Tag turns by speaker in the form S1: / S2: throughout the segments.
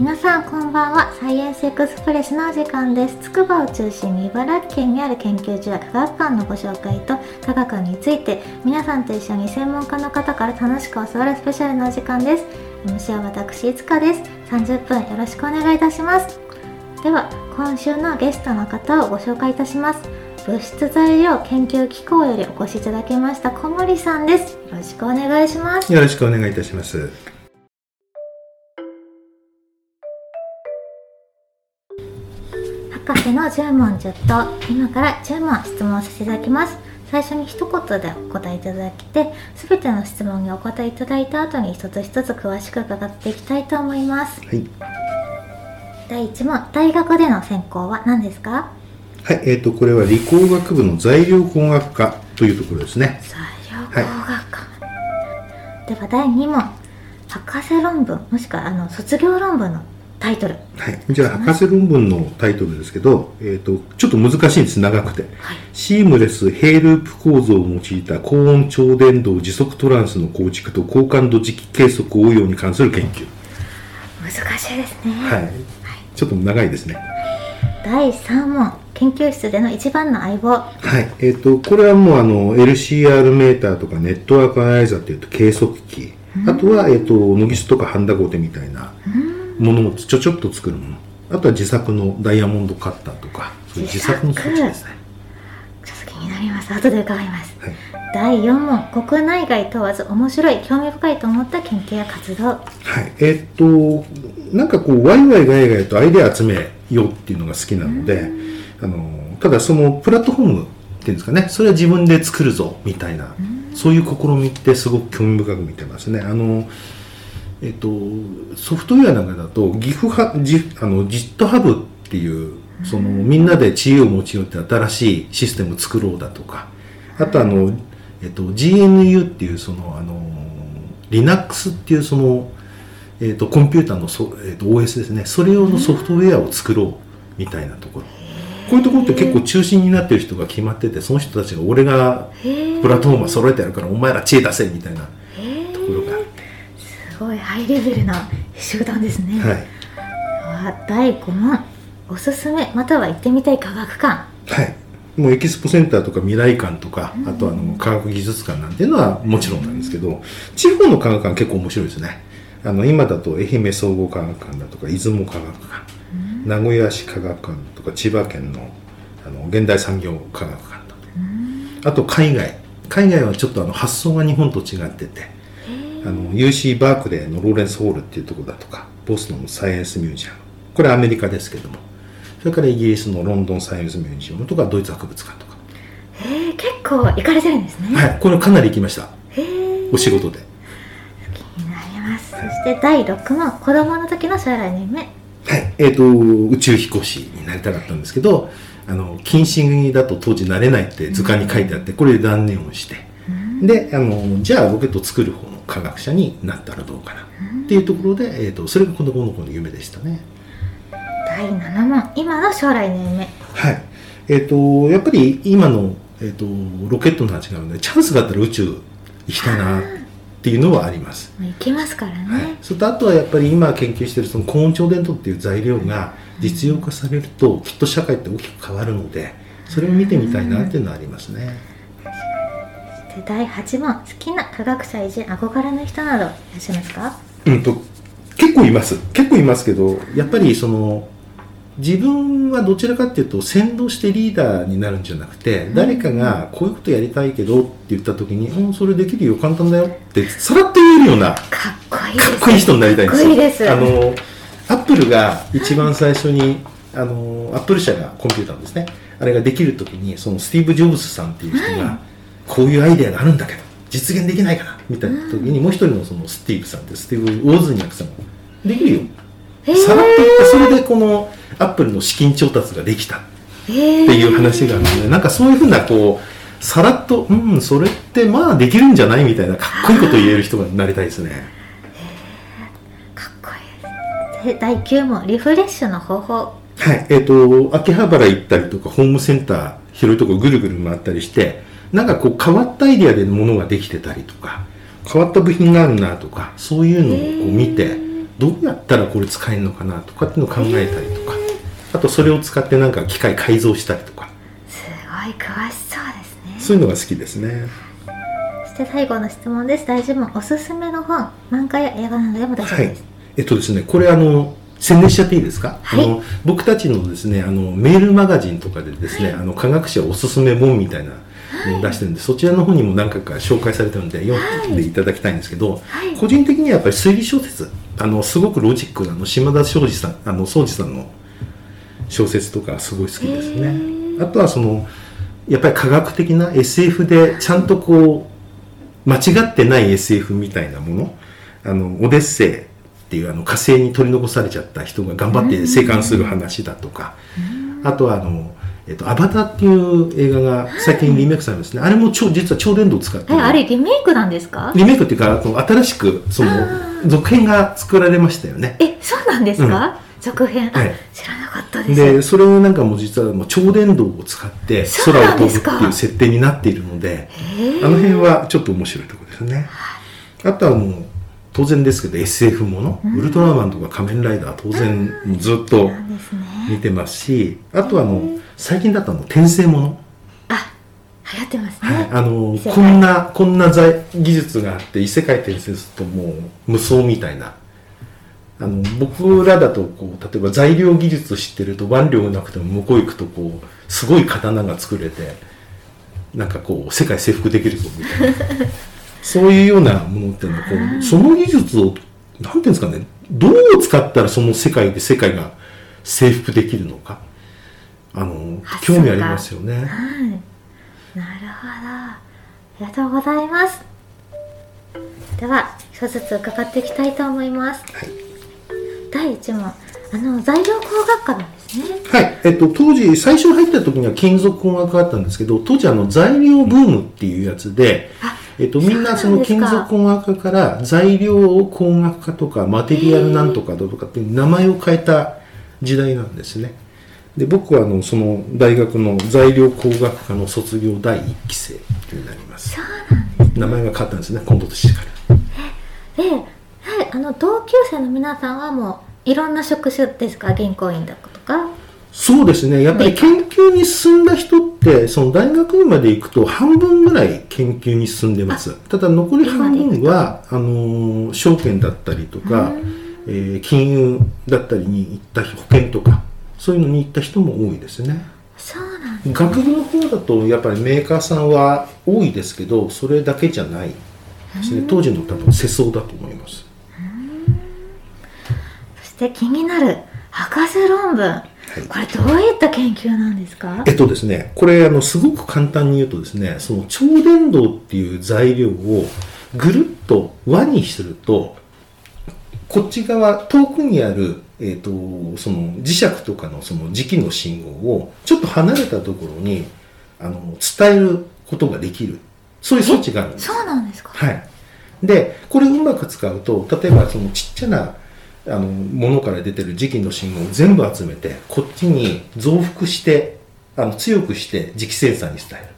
S1: 皆さんこんばんは。サイエンスエクスプレスのお時間です。筑波を中心に茨城県にある研究所や科学館のご紹介と科学について皆さんと一緒に専門家の方から楽しく教わるスペシャルなお時間です。MC は私いつかです。30分よろしくお願いいたします。では今週のゲストの方をご紹介いたします。物質材料研究機構よりお越しいただきました小森さんです。よろしくお願いします。
S2: よろしくお願いいたします。
S1: 博士の10問10答今から10問質問させていただきます。最初に一言でお答えいただきて全ての質問にお答えいただいた後に一つ一つ詳しく伺っていきたいと思います。
S2: はい。
S1: 第1問。大学での専攻は何ですか？
S2: はいえーとこれは理工学部の材料工学科というところですね。
S1: 材料工学科、では第2問。博士論文もしくはあの卒業論文のタイトル。
S2: はい。じゃあ博士論文のタイトルですけど、えー、とちょっと難しいんです長くて。
S1: はい。
S2: シームレスヘイループ構造を用いた高温超電導持続トランスの構築と高感度磁気計測応用に関する研究。
S1: 難しいですね、
S2: はい。ちょっと長いですね。
S1: 第3問。研究室での一番の相棒。
S2: はい、えっ、と、これはもうあの、LCR メーターとかネットワークアナライザーっていうと計測器、あとは、えっ、と、ノギスとかハンダゴテみたいなものをちょちょっと作るもの。あとは自作のダイヤモンドカッターとか、そういう自作の装置ですね。
S1: ちょっと気になります後で伺います
S2: はい。
S1: 第4問国内外問わず面白い興味深いと思った研究や活動
S2: はい。えっ、と、なんかこう、ワイワイガヤガヤとアイデア集めようっていうのが好きなので、あの、ただそのプラットフォームっていうんですかね、それは自分で作るぞ、みたいな、そういう試みってすごく興味深く見てますね。あの、えっと、ソフトウェアなんかだと、ギフハ、ジあの、GitHub っていう、その、みんなで知恵を持ち寄って新しいシステムを作ろうだとか、あとあの、えっと、GNU っていう、その、あの、Linux っていうその、えっと、コンピューターのそ、えっと、OS ですね。それ用のソフトウェアを作ろうみたいなところ。こういうところって結構中心になってる人が決まってて、その人たちが俺がプラットフォームを揃えてやるからお前ら知恵出せみたいな
S1: すごいハイレベルな集団ですね、
S2: て。はい。
S1: は第5問おすすめまたは行ってみたい科学館
S2: はい。もうエキスポセンターとか未来館とか、あとあの科学技術館なんていうのはもちろんなんですけど、地方の科学館結構面白いですね。あの、今だと愛媛総合科学館だとか、出雲科学館、名古屋市科学館とか、千葉県のあの現代産業科学館とか、あと海外。海外はちょっとあの発想が日本と違ってて、あの UC バークレーのローレンスホールっていうところだとか、ボストンのサイエンスミュージアム。これはアメリカですけども。それからイギリスのロンドンサイエンスミュージアムとか、ドイツ博物館とか。
S1: へえ結構行かれてるんですね、
S2: はい、これかなり行きました。お仕事で。
S1: 気になりますそして第6問子供の時の将来の夢
S2: はい、えっ、と、宇宙飛行士になりたかったんですけど、あの、近視だと当時なれないって図鑑に書いてあって、これで断念をして、で、あの、じゃあロケットを作る方の科学者になったらどうかなっていうところで、えっ、と、それがこの子の子の夢でしたね。
S1: 第7問今の将来の夢
S2: はい。えっ、と、やっぱり今の、えっ、と、ロケットの話があるので、チャンスがあったら宇宙行きたいなっていうのはあります。
S1: 行けますからね、
S2: はい、それとあとはやっぱり今研究しているその高温超電導っていう材料が実用化されるときっと社会って大きく変わるのでそれを見てみたいなっていうのはありますね。
S1: で第8問好きな科学者偉人憧れの人などいらっしゃいますか？
S2: うんと結構います。結構いますけどやっぱりその自分はどちらかっていうと先導してリーダーになるんじゃなくて誰かがこういうことやりたいけどって言った時に「うんそれできるよ簡単だよ」ってさらっと言えるような
S1: かっこいい
S2: かっこいい人になりたいんですよ。
S1: かっこいいです。
S2: あの、アップルが一番最初に、あの、アップル社がコンピューターですね。あれができるときに、そのスティーブ・ジョブズさんっていう人が、こういうアイデアがあるんだけど、実現できないかなみたいな時に、もう一人のそのスティーブさんって、スティーブ・ウォズニアックさんが、できるよ。さらっと言って、それでこのアップルの資金調達ができた。
S1: えー、
S2: っていう話があるので、なんかそういうふうなこう、さらっと、うん、それってまあできるんじゃないみたいなかっこいいこと言える人になりたいですね。
S1: かっこいいで第9問リフレッシュの方法
S2: はい、えっ、と、秋葉原行ったりとか、ホームセンター、広いとこぐるぐる回ったりして、なんかこう変わったアイデアで物ができてたりとか、変わった部品があるなとか、そういうのをこう見て、どうやったらこれ使えるのかなとかっていうのを考えたりとか、あとそれを使ってなんか機械改造したりとか。
S1: すごい詳しそうですね。
S2: そういうのが好きですね。
S1: そして最後の質問です。大丈夫おすすめの本漫画や映画などでも大丈夫
S2: はい。
S1: です、
S2: えっとですねこれあの宣伝しちゃっていいですか、
S1: はい。
S2: あの僕たちのですねあのメールマガジンとかでですね、あの科学者おすすめ本みたいな出してるんで、そちらの方にも何回か紹介されてるので読んでいただきたいんですけど、
S1: はい。
S2: 個人的にはやっぱり推理小説あのすごくロジックなあの島田庄司さんあの庄司さんの小説とかすごい好きです
S1: へ
S2: ね
S1: ー。
S2: あとはそのやっぱり科学的な SF でちゃんとこう間違ってない SF みたいなもの。あのオデッセイっていうあの火星に取り残されちゃった人が頑張って生還する話だとか、あとはあの、えっと、アバターっていう映画が最近リメイクされますね、あれも超実は超電導を使って
S1: えあれリメイクなんですか？
S2: リメイクっていうかあの新しくその続編が作られましたよね。
S1: えそうなんですか、続編、あ
S2: はい。
S1: 知らなかったです。
S2: でそれをなんかもう実はもう超電導を使って空を飛ぶっていう設定になっているのであの辺はちょっと面白いところですね。あとはもう当然ですけど SF もの、ウルトラマンとか仮面ライダー当然ずっと見てますしあとはもう最近だとあの転生もの。
S1: あ流行ってますね、
S2: はい、あのこんなこんな財技術があって異世界転生するともう無双みたいな。あの僕らだとこう例えば材料技術知ってると腕力なくても向こう行くとこうすごい刀が作れてなんかこう世界征服できるぞみたいな。そういうようなものっていうのはこうその技術をなんていうんですかねどう使ったらその世界で世界が征服できるのかあの興味ありますよね。
S1: はい。なるほど。ありがとうございます。では一つずつ伺っていきたいと思います。
S2: はい。
S1: 第一問。あの材料工学科なんですね。
S2: はい、えっと、当時最初入った時には金属工学があったんですけど当時あの材料ブームっていうやつで、
S1: あ
S2: えっと、みんなその金属工学科から材料工学科とかマテリアルなんとかだとかっていう名前を変えた時代なんですねで僕はあのその大学の材料工学科の卒業第1期生になります。
S1: そうなんです
S2: 名前が変わったんですね今度年から。
S1: で、はい、あの同級生の皆さんはもういろんな職種ですか？銀行員だとか？
S2: そうですね。やっぱり研究に進んだ人って、その大学院まで行くと半分ぐらい研究に進んでます。ただ残り半分は、あのー、証券だったりとか、えー金融だったりに行った人、保険とか、そういうのに行った人も多いですね。
S1: そうなんです
S2: 学部の方だと、やっぱりメーカーさんは多いですけど、それだけじゃないですね。当時の多分世相だと思います。
S1: そして気になる博士論文、これどういった研究なんですか？
S2: えっとですね、これあのすごく簡単に言うとですね、その超電導っていう材料をぐるっと輪にすると、こっち側遠くにある、えっとその磁石とかのその磁気の信号をちょっと離れたところにあの伝えることができる。そういう装置があるんです。
S1: そうなんですか？
S2: はい。で、これをうまく使うと、例えばそのちっちゃなあのものから出てる磁気の信号を全部集めて、こっちに増幅して、あの強くして磁気センサーに伝える。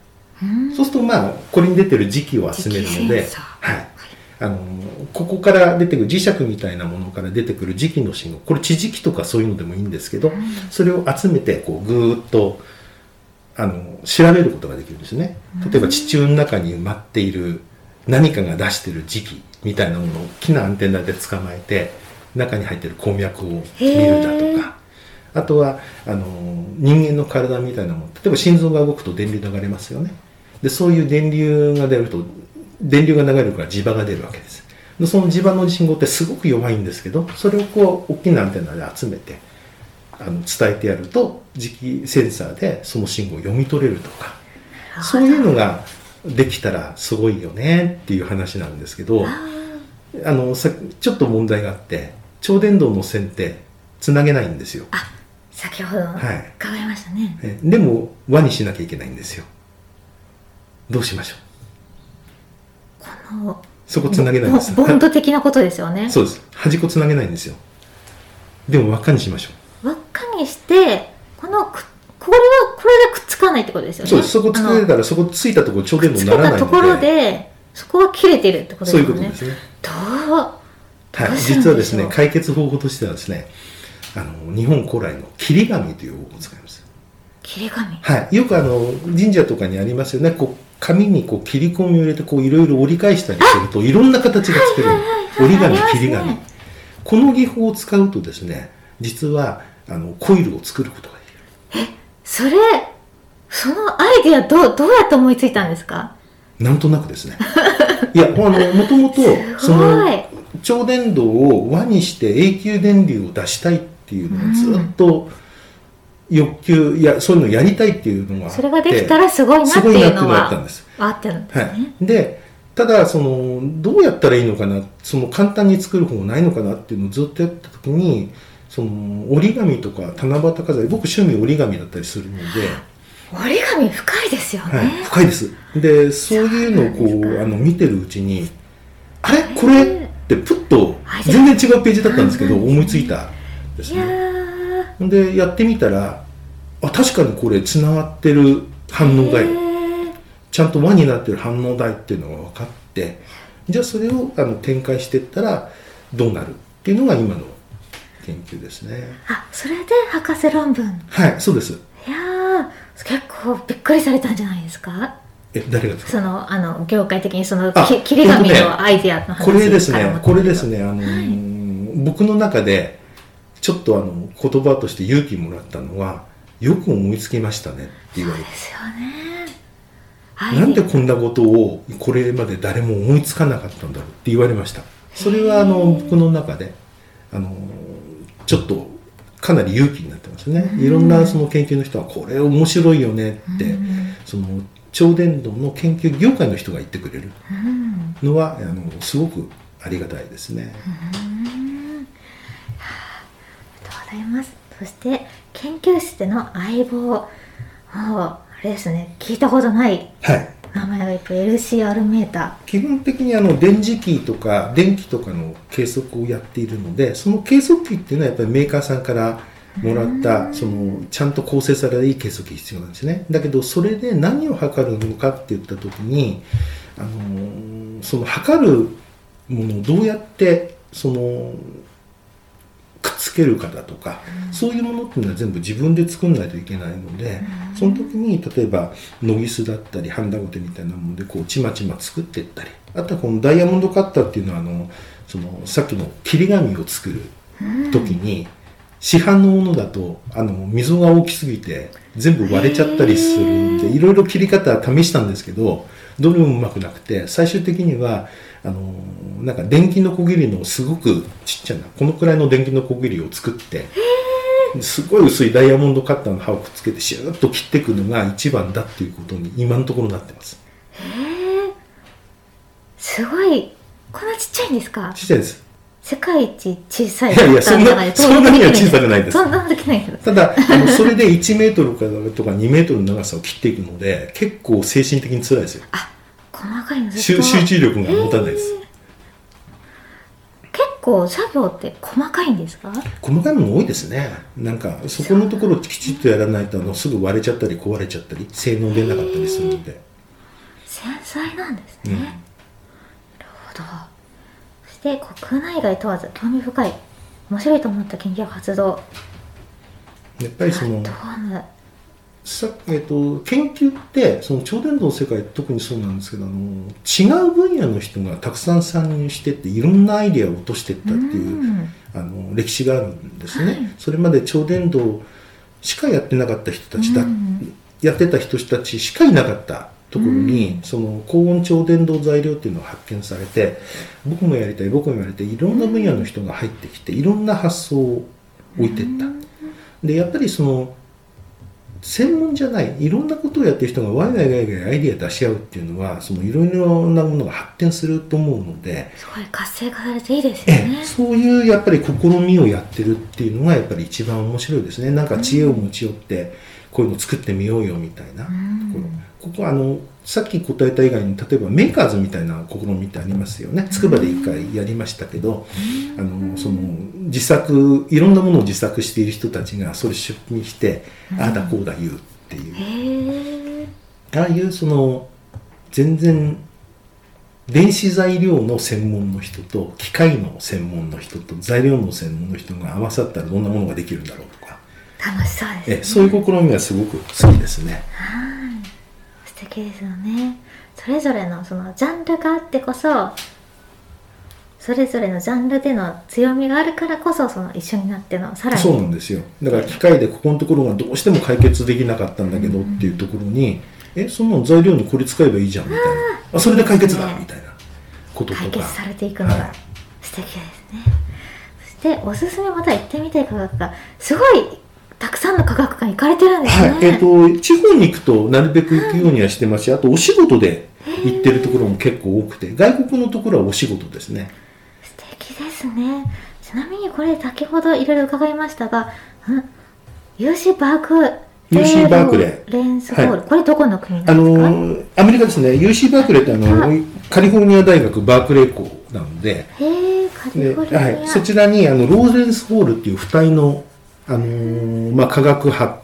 S1: うん
S2: そうすると、まあ、これに出てる磁気を集めるのではい。あの、ここから出てくる磁石みたいなものから出てくる磁気の信号、これ地磁気とかそういうのでもいいんですけど、それを集めて、こう、ぐーっと、あの、調べることができるんですね。例えば地中の中に埋まっている何かが出している磁気みたいなものを木のアンテナで捕まえて、中に入っている鉱脈を見るだとか、あとは、あの、人間の体みたいなもの、例えば心臓が動くと電流流れますよね。で、そういう電流が出ると、電流が流れるから磁場が出るわけです。でその磁場の信号ってすごく弱いんですけど、それをこう、大きなアンテナで集めて、あの伝えてやると、磁気センサーでその信号を読み取れるとか、そういうのができたらすごいよねっていう話なんですけど、あの、さちょっと問題があって、超電導の線ってつなげないんですよ。
S1: あ先ほど
S2: はい。
S1: 伺いましたね、
S2: えでも輪にしなきゃいけないんですよ。どうしましょう？そこつなげないんです
S1: ボボンド的なことですよね。
S2: そうです。端っこつなげないんですよ。でも輪っかにしましょ
S1: 輪っかにしてこのくこれはこれでくっつかないってことですよね。
S2: うそうそこつけ
S1: あの
S2: たらそこついたところ超電導
S1: つ
S2: にならないので。
S1: ところでそこは切れてるってこと
S2: そう
S1: ですよね。
S2: いうことですね。
S1: どう？
S2: はい、実はですね解決方法としてはですねあの日本古来の切り紙という方法を使います。
S1: 切り紙？
S2: はい、よくあの神社とかにありますよね。こう紙にこう切り込みを入れてこういろいろ折り返したりするといろんな形が作れる。折り紙切り紙。この技法を使うとですね実はあのコイルを作ることができる。
S1: それそのアイディアどうどうやって思いついたんですか？
S2: なんとなくですね。いやあのもともと
S1: す
S2: その超電導を輪にして永久電流を出したいっていうのをずっと欲求いやそういうのをやりたいっていうのが
S1: それができたらすごいなって
S2: いうの
S1: は
S2: があったんです。
S1: あってるんです
S2: は
S1: ね、
S2: い、でただそのどうやったらいいのかなその簡単に作る方ないのかなっていうのをずっとやった時にその折り紙とか七夕飾り僕趣味折り紙だったりするので、
S1: 折り紙深いですよね、
S2: はい、深いです。でそういうのをこ
S1: そう
S2: あの見てるうちにあれ？これ？ってプッと
S1: はい
S2: 全然違うページだったんですけど
S1: うん
S2: 思いついたですね。
S1: ー
S2: でやってみたらあ確かにこれつながってる反応台ちゃんと輪になってる反応台っていうのが分かって。じゃあそれをあの展開していったらどうなるっていうのが今の研究ですね。
S1: あそれで博士論文。い
S2: はいそうです。
S1: やー結構びっくりされたんじゃないですか？
S2: え誰がですか？
S1: そのあの業界的にその切り紙のアイディアの話
S2: これですねこれですねあのー僕の中でちょっとあの言葉として勇気もらったのはよく思いつきましたねって言われて。
S1: ですよね。アイディア
S2: なんでこんなことをこれまで誰も思いつかなかったんだろうって言われました。それはあの僕の中であのちょっとかなり勇気になってますね。いろんなその研究の人はこれ面白いよねって
S1: うん。
S2: その超電導の研究業界の人が言ってくれる
S1: うん。
S2: のはあのすごくありがたいですね
S1: ございます。そして研究室での相棒。あれですね。聞いたことない。
S2: はい。
S1: 名前がいっぱい LCR メータ
S2: 基本的にあの電磁気とか電気とかの計測をやっているのでその計測器っていうのはやっぱりメーカーさんからもらったそのちゃんと構成されたいい計測器必要なんですね。だけどそれで何を測るのかって言った時にあのその測るものをどうやってそのつけるかだとか、そういうものっていうのは全部自分で作んないといけないので、その時に例えばノギスだったりハンダゴテみたいなものでこうちまちま作っていったりあとはこのダイヤモンドカッターっていうのはあのそのさっきの切り紙を作る時に市販のものだとあの溝が大きすぎて全部割れちゃったりするんでいろいろ切り方試したんですけどどれもうまくなくて最終的にはあのなんか電気のこぎりのすごくちっちゃなこのくらいの電気のこぎりを作ってすごい薄いダイヤモンドカッターの刃をくっつけてシューッと切っていくのが一番だっていうことに今のところなってます。
S1: へえすごい。こんなちっちゃいんですか？
S2: ちっちゃいです
S1: 世界一小さい
S2: いやいやそんなそんなには小さくないです。
S1: そんなできないけど
S2: ただあの それで1メートルとか2メートルの長さを切っていくので結構精神的に辛いですよ。
S1: あ細かいの
S2: 集中力が持たないです。
S1: 結構作業って細かいんですか？
S2: 細かいもの多いですね。なんかそこのところきちっとやらないとあのすぐ割れちゃったり壊れちゃったり性能出なかったりするので、
S1: 繊細なんですね、
S2: うん。
S1: なるほど。そして国内外問わず興味深い面白いと思った研究活動。
S2: やっぱりそのさえっと研究ってその超電導の世界特にそうなんですけどあの違う分野の人がたくさん参入してっていろんなアイデアを落としていったっていう
S1: うん。
S2: あの歴史があるんですね、
S1: はい。
S2: それまで超電導しかやってなかった人たちだ、
S1: うん。
S2: やってた人たちしかいなかったところに、
S1: うん。
S2: その高温超電導材料っていうのが発見されて僕もやりたい僕もやりたいいろんな分野の人が入ってきていろんな発想を置いていった、でやっぱりその専門じゃないいろんなことをやってる人がワイワイワイワイアイディア出し合うっていうのはそのいろいろなものが発展すると思うのです
S1: ごい活性化されていいですね。
S2: えそういうやっぱり試みをやってるっていうのがやっぱり一番面白いですね。なんか知恵を持ち寄ってこういうの作ってみようよみたいなと
S1: うん。
S2: ころ、ここはあのさっき答えた以外に例えばメーカーズみたいな試みってありますよね。筑波で一回やりましたけどあのその自作いろんなものを自作している人たちがそれ出品してああだこうだ言うっていう。ああいうその全然電子材料の専門の人と機械の専門の人と材料の専門の人が合わさったらどんなものができるんだろう
S1: 楽しそうですね。
S2: えそういう試みはすごく好きですね。
S1: はい。素敵ですよね。それぞれのそのジャンルがあってこそそれぞれのジャンルでの強みがあるからこそその一緒になってのさらに。
S2: そうなんですよ。だから機械でここのところがどうしても解決できなかったんだけどっていうところに、えその材料にこれ使えばいいじゃんみたいな。あそれで解決だみたいなこととか。
S1: 解決されていくのが
S2: はい。
S1: 素敵ですね、そしておすすめまた行ってみたい科学館すごいたくさんの科学館行かれてるんですね、
S2: はい、えっ、と、地方に行くとなるべく行くようにはしてますし、あとお仕事で行ってるところも結構多くて、外国のところはお仕事ですね。
S1: 素敵ですね。ちなみにこれ先ほどいろいろ伺いましたが、うん、UC バークレ
S2: UC バークレー。
S1: レンスホール、
S2: はい。
S1: これどこの国
S2: あ
S1: なんですか、
S2: のーアメリカですね、UC バークレーってあの、
S1: はい。
S2: カリフォルニア大学バークレー校なので、
S1: へえカリ
S2: で
S1: フォルニア、
S2: はい、そちらにあのローゼンスホールっていう付帯の、あのーまあ、科学博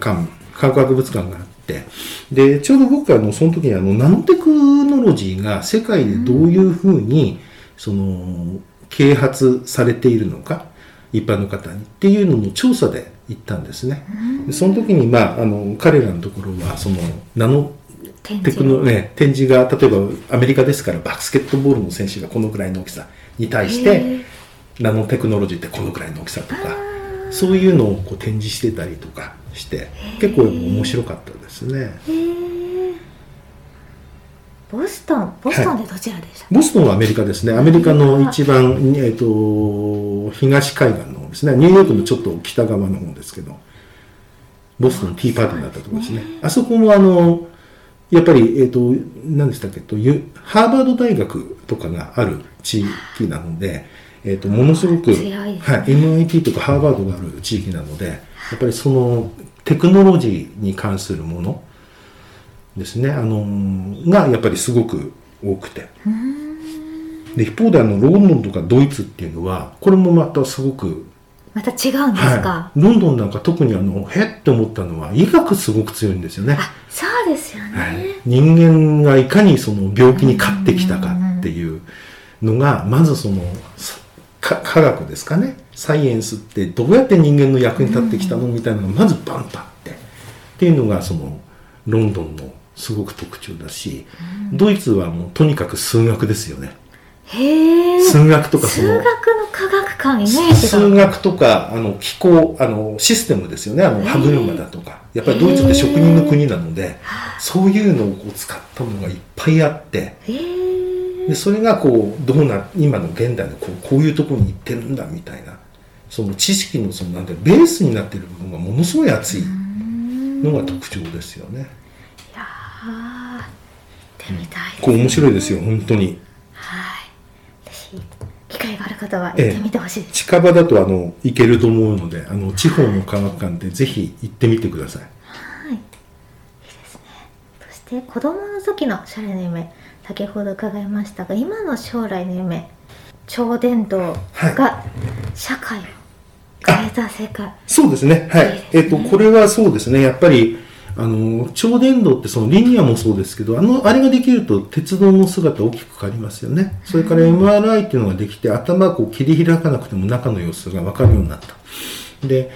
S2: 館科学博物館があってでちょうど僕はあのその時にあのナノテクノロジーが世界でどういうふうに、その啓発されているのか一般の方にっていうのの調査で行ったんですね。でその時に、まあ、あの彼らのところはそのナノテクノね、展示が例えばアメリカですからバスケットボールの選手がこのくらいの大きさに対し
S1: へ
S2: て
S1: ー。
S2: ナノテクノロジーってこのくらいの大きさとかそういうのをこう展示してたりとかして結構面白かったですね。
S1: ボストンボストンでどちらでした、
S2: ボストンはアメリカですね。アメリカの一番、えっと東海岸の方ですね。ニューヨークのちょっと北側の方ですけどボストンティーパーティーになったところですね。あそこもあのやっぱり、えっ、と、何でしたっけ、とゆハーバード大学とかがある地域なので、えっ、と、ものすごく、
S1: ね。
S2: はい、MIT とかハーバードがある地域なので、やっぱりそのテクノロジーに関するものですね、あのーがやっぱりすごく多くて。で、一方であの、ロンドンとかドイツっていうのは、これもまたすごく
S1: また違うんですか、
S2: はい、ロンドンなんか特にあのへって思ったのは医学すごく強いんですよね、
S1: あそうですよね、
S2: はい、人間がいかにその病気に勝ってきたかっていうのがまずその科学ですかね。サイエンスってどうやって人間の役に立ってきたのみたいなのがまずバンとあって。っていうのがそのロンドンのすごく特徴だし、ドイツはもうとにかく数学ですよね。
S1: へえ
S2: 数学とかその
S1: 数学の科学館イメージが。
S2: 数学とかあの気候あのシステムですよね。あの歯車だとか。やっぱりドイツって職人の国なのでそういうのを使ったものがいっぱいあって。
S1: へえ
S2: でそれがこうどうな今の現代のこうこういうところに行ってるんだみたいなその知識のそのなんてベースになっている部分がものすごい熱いのが特徴ですよね。
S1: いやー行ってみたい
S2: こう面白いですよ本当に。
S1: はい。ぜひ機会がある方は行ってみてほしいです、
S2: 近場だとあの行けると思うのであの地方の科学館でぜひ行ってみてください。
S1: はい。いいですね。そして子供の時の将来の夢先ほど伺いましたが今の将来の夢超伝導が社会を変えた世界、
S2: そうですね。はい
S1: ね
S2: えっ、と、これはそうですね。やっぱり、あの、超電導ってそのリニアもそうですけど、あの、あれができると鉄道の姿大きく変わりますよね。それから MRI っていうのができて、頭をこう切り開かなくても中の様子がわかるようになった。で、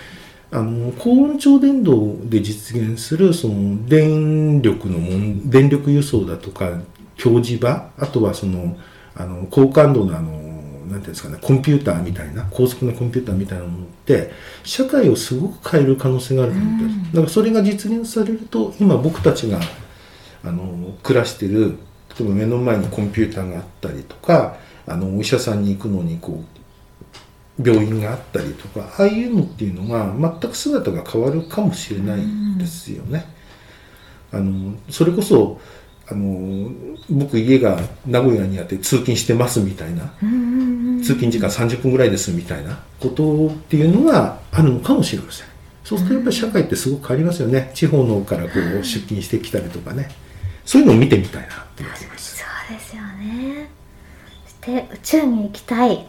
S2: あの、高温超電導で実現する、その、電力の電力輸送だとか、表示場、あとはその、あの、高感度のあの、なんていうんですかね、コンピューターみたいな、高速なコンピューターみたいなものって、社会をすごく変える可能性があると思ってます。だからそれが実現されると、今僕たちが、あの、暮らしてる、例えば目の前にコンピューターがあったりとか、あの、お医者さんに行くのに、こう、病院があったりとか、ああいうのっていうのが、全く姿が変わるかもしれないですよね。あの、それこそ、あの、僕家が名古屋にあって通勤してますみたいな、通勤時間30分ぐらいですみたいなことっていうのがあるのかもしれません。そうするとやっぱり社会ってすごく変わりますよね。地方のからこう出勤してきたりとかね。そういうのを見てみたいなって思います。
S1: そうですよねそして宇宙に行きたい、
S2: はい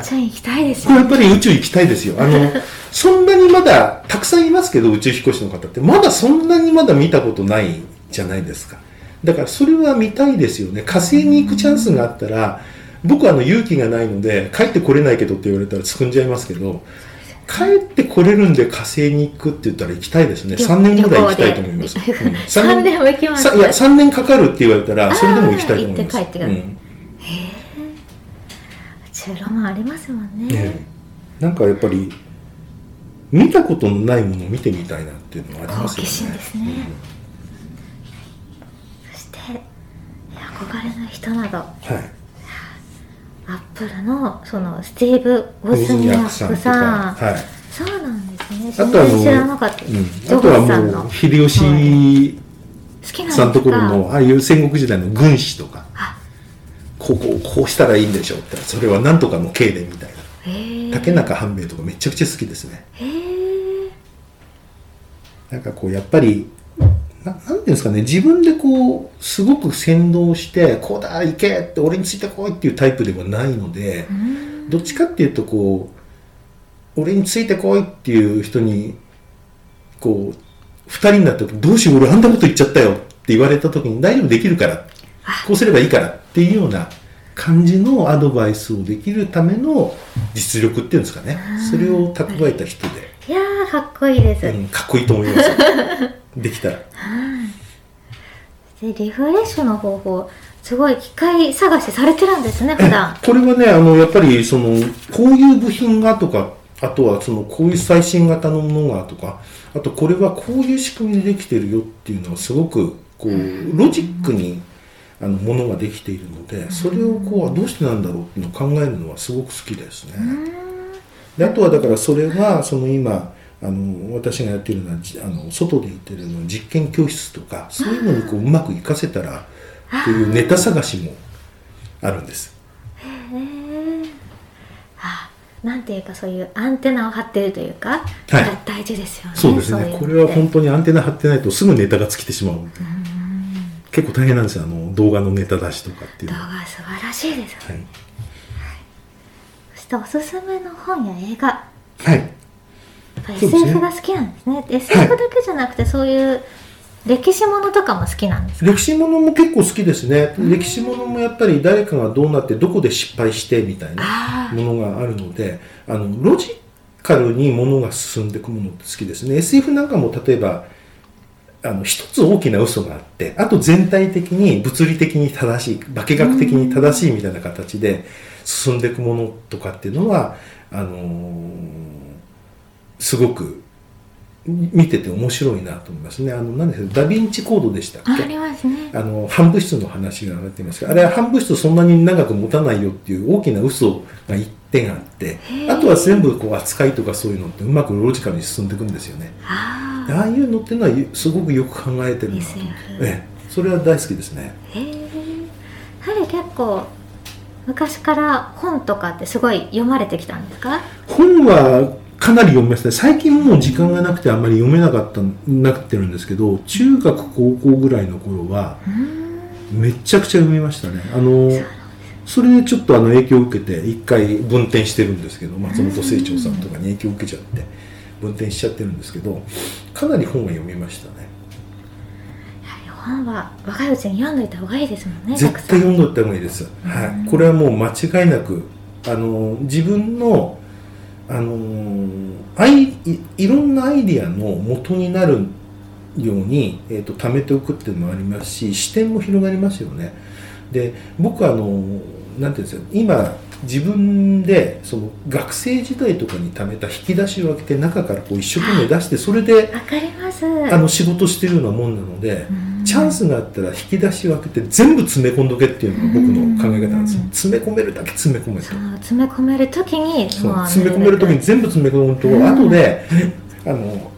S1: 宇宙に行きたいですよ
S2: やっぱり宇宙行きたいですよ。あの、そんなにまだ、たくさんいますけど、宇宙飛行士の方って、まだそんなにまだ見たことないじゃないですか。だからそれは見たいですよね。火星に行くチャンスがあったら僕はあの勇気がないので帰ってこれないけどって言われたらつくんじゃいますけど帰ってこれるんで火星に行くって言ったら行きたいですね。
S1: 旅
S2: 3年ぐらい行きたいと思います、うん。
S1: 3年も行きます
S2: さいや3年かかるって言われたらそれでも行きたいと思います。
S1: 行って帰ってくる
S2: うん。
S1: 中ロマンありますもんね。
S2: ねなんかやっぱり見たことのないものを見てみたいなっていうのはありますよね。
S1: 好奇心ですねそして憧れの人など。
S2: うんはい。
S1: アップルのそのスティーブ・ウォズニアックさん
S2: はい。
S1: そうなんですね。
S2: あとは
S1: 知らなかった、
S2: うん、
S1: ジ
S2: あ
S1: ョ
S2: とはもう秀吉
S1: 好きなんですか？
S2: さんのところのああいう戦国時代の軍師とか。
S1: あ。
S2: ここをこうしたらいいんでしょうって。それは何とかの経でみたいな。竹中半兵衛とかめちゃくちゃ好きですね。なんかこうやっぱりななんていうんですかね自分でこうすごく先導してこうだ行けって俺についてこいっていうタイプではないので
S1: うん。
S2: どっちかっていうとこう俺についてこいっていう人にこう二人になった時どうしよう俺あんなこと言っちゃったよって言われた時に大丈夫できるからこうすればいいからっていうような感じのアドバイスをできるための実力っていうんですかね。それを蓄えた人で、
S1: いやーかっこいいです、
S2: うん、かっこいいと思いますよ できたら。
S1: でリフレッシュの方法すごい機械探しされてるんですね普段。
S2: これはねあのやっぱりそのこういう部品がとかあとはそのこういう最新型のものがとかあとこれはこういう仕組みでできてるよっていうのはすごくこうロジックにあのものができているのでそれをこうどうしてなんだろうっていうのを考えるのはすごく好きですね。であとはだからそれがその今あの私がやっているのはじあの外で言ってるのは実験教室とかそういうのにこううまく活かせたらっていうネタ探しもあるんです。
S1: へえあなんていうかそういうアンテナを張ってるというか、
S2: はい
S1: だ大事ですよね
S2: そうですね。これは本当にアンテナ張ってないとすぐネタが尽きてしまう。結構大変なんですよ。あの動画のネタ出しとかっていう
S1: 動。画素晴らしいです、
S2: はい。
S1: そしておすすめの本や映画
S2: はい。
S1: SF が好きなんですね。SF だけじゃなくてそういう歴史ものとかも好きなんですか？
S2: 歴史ものも結構好きですね。歴史ものもやっぱり誰かがどうなってどこで失敗してみたいな
S1: あ
S2: ものがあるので、あのロジカルにものが進んでいくものって好きですね。SF なんかも例えばあの一つ大きな嘘があってあと全体的に物理的に正しい化学的に正しいみたいな形で進んでいくものとかっていうのはあのーすごく見てて面白いなと思いますね。あの何ですかダヴィンチコードでしたっけ？
S1: あありますね。
S2: あの反物質の話が上がっています。があれは反物質そんなに長く持たないよっていう大きな嘘が一点あって
S1: ー。
S2: あとは全部こう扱いとかそういうのってうまくロジカルに進んでいくんですよね。
S1: ああ
S2: いうのっていうのはゆすごくよく考えてるなと思って
S1: SF
S2: ええ。それは大好きですね。
S1: へえやはり結構昔から本とかってすごい読まれてきたんですか？
S2: 本はかなり読みましたね。最近もう時間がなくてあんまり読めなかったなってるんですけど中学高校ぐらいの頃はめちゃくちゃ読みましたね。あのそれでちょっとあの影響を受けて一回分店してるんですけど松本清張さんとかに影響を受けちゃって分店しちゃってるんですけどかなり本は読みましたね。
S1: 本は若いうちに読んどいた方がいいですもんね
S2: 絶対読んどいた方がいいです、はい、これはもう間違いなくあの自分のあのアイいいろんなアイディアの元になるように、えー、と貯めておくっていうのもありますし視点も広がりますよね。で僕はあのなんていうんですか今自分でその学生時代とかに貯めた引き出しを開けて中からこう一生懸命出してそれであの仕事してるようなもんなので
S1: うん
S2: チャンスがあったら引き出しを開けて全部詰め込んどけっていうのが僕の考え方なんですよ。
S1: うん。
S2: 詰め込めるだけ詰め込めと
S1: 詰め込めるときに
S2: そう詰め込める時に全部詰め込むと
S1: うん。
S2: 後であの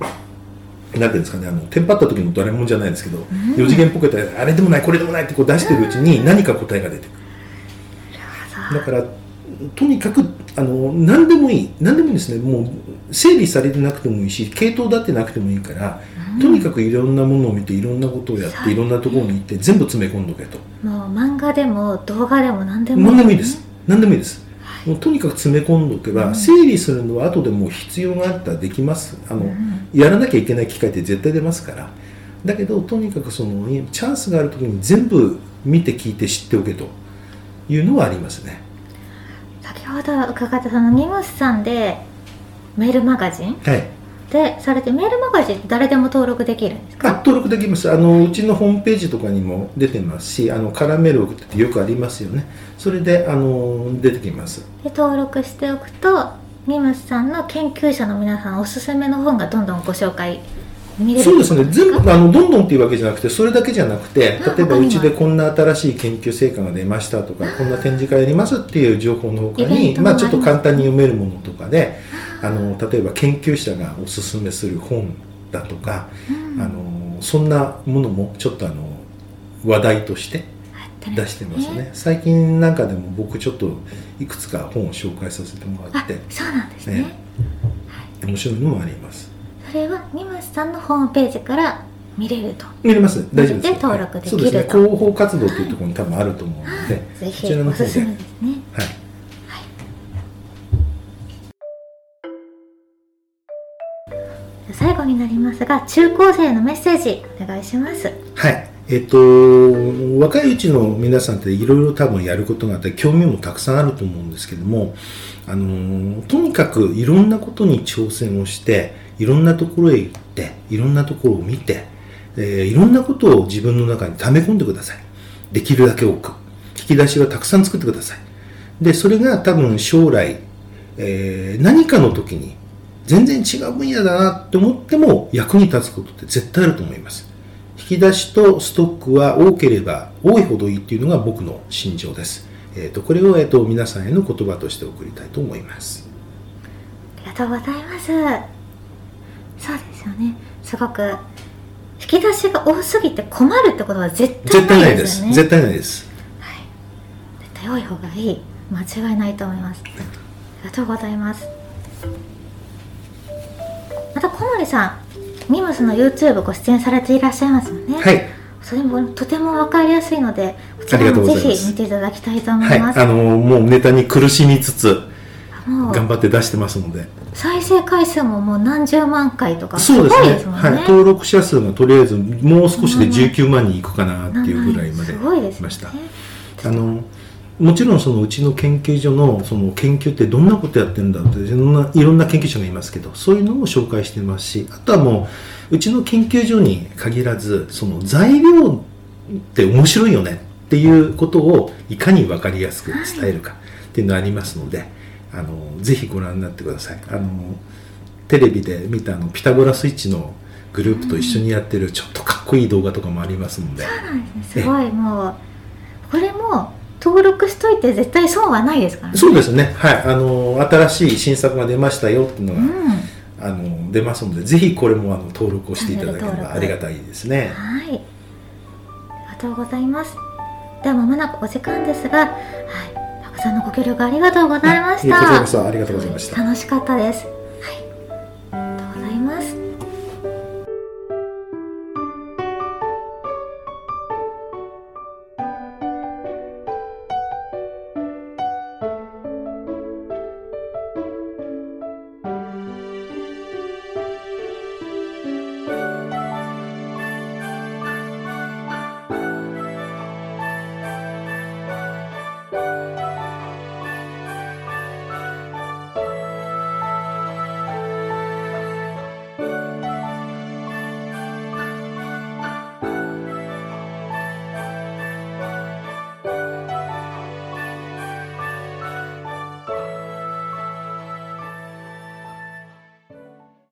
S2: なんていうんですかねあのテンパった時のドラえもんじゃないですけど
S1: ん。
S2: 4次元ポケットであれでもないこれでもないってこう出してるうちに何か答えが出てくる。だからとにかくあの何でもいい。何でもいいですね。もう整理されてなくてもいいし系統だってなくてもいいから、とにかくいろんなものを見ていろんなことをやってい。ろんなところに行って全部詰め込んどけと。
S1: もう漫画でも動画でも何でも
S2: 何でもいいです。何でもいいです。もうとにかく詰め込んどけば、
S1: うん。
S2: 整理するのは後でもう必要があったらできます。あの、
S1: うん。
S2: やらなきゃいけない機会って絶対出ますから。だけどとにかくそのチャンスがある時に全部見て聞いて知っておけというのはありますね
S1: 先ほど伺ったそのニムスさんでメールマガジン？
S2: はい。
S1: でされてメールマガジンって誰でも登録できるんですか？
S2: あ登録できます。あのうちのホームページとかにも出てますしあのカラメール送っててよくありますよね。それであの出てきます。
S1: で登録しておくとニムスさんの研究者の皆さんおすすめの本がどんどんご紹介
S2: そうですね。全部あのどんどんっていうわけじゃなくてそれだけじゃなくて
S1: あ
S2: 例えばうちでこんな新しい研究成果が出ましたとかこんな展示会やりますっていう情報の他
S1: イベン
S2: に
S1: ま
S2: あちょっと簡単に読めるものとかであの例えば研究者がおすすめする本だとか、
S1: うん。
S2: あのそんなものもちょっとあの話題として
S1: 出
S2: 出してますね。最近なんかでも僕ちょっといくつか本を紹介させてもら
S1: あ
S2: って
S1: そうなんですね、
S2: ね面白いのもあります。
S1: それはさんのホームページから見れると。
S2: 見れます。大丈夫です
S1: で登録できる
S2: そうですね。
S1: と
S2: 広報活動っていうところに多分あると思うので、
S1: ぜ
S2: こちらの方で。
S1: ひおすすめですね。
S2: はい。
S1: 最後になりますが中高生のメッセージお願いします。
S2: はい。えっと、若いうちの皆さんっていろいろ多分やることがあって、興味もたくさんあると思うんですけども、あの、とにかくいろんなことに挑戦をして、いろんなところへ行っって、いろんなところを見て、えーいろんなことを自分の中に溜め込んでください。できるだけ多く。引き出しはたくさん作ってください。で、それが多分将来、えー何かの時に全然違う分野だなって思っても役に立つことって絶対あると思います。引き出しとストックは多ければ多いほどいいっていうのが僕の心情です。えー、とこれを、えー、と皆さんへの言葉として送りたいと思います。
S1: ありがとうございますそうですよね。すごく引き出しが多すぎて困るってことは絶対
S2: 絶対
S1: な
S2: ないいです
S1: よね。
S2: 絶対ないです。
S1: はい、絶対多い方がいい。間違いないと思います。ありがとうございます。また小森さんニムスの YouTube ご出演されていらっしゃいますよね。
S2: はい。
S1: それもとても分かりやすいのでこちらもぜひ見ていただきたいと思
S2: はいい。
S1: ます、
S2: あのもうネタに苦しみつつ頑張って出してますので。
S1: 再生回数ももう何十万回とかすご
S2: そうですね。
S1: いですもんね。
S2: はい。登録者数がとりあえずもう少しで19万人いくかなっていうぐらいまで来ました。あのもちろんそのうちの研究所のその研究ってどんなことやってるんだっていろんないろんな研究者がいますけどそういうのも紹介してます。しあとはもううちの研究所に限らずその材料って面白いよねっていうことをいかに分かりやすく伝えるかっていうのがありますのであのぜひご覧になってくださいあのテレビで見たあのピタゴラスイッチのグループと一緒にやってるちょっとかっこいい動画とかもありますので
S1: そうなんですねすごいもうこれも登録しといて絶対損はないですからね
S2: そうですね。はい。あの、新しい新作が出ましたよっていうのが、
S1: うん
S2: あの、出ますので、ぜひこれもあの登録をしていただければありがたいですね。
S1: はい。ありがとうございます。では、まもなくお時間ですが、はい。たくさんのご協力ありがとうございました。
S2: ありがとうございました
S1: 楽しかったです。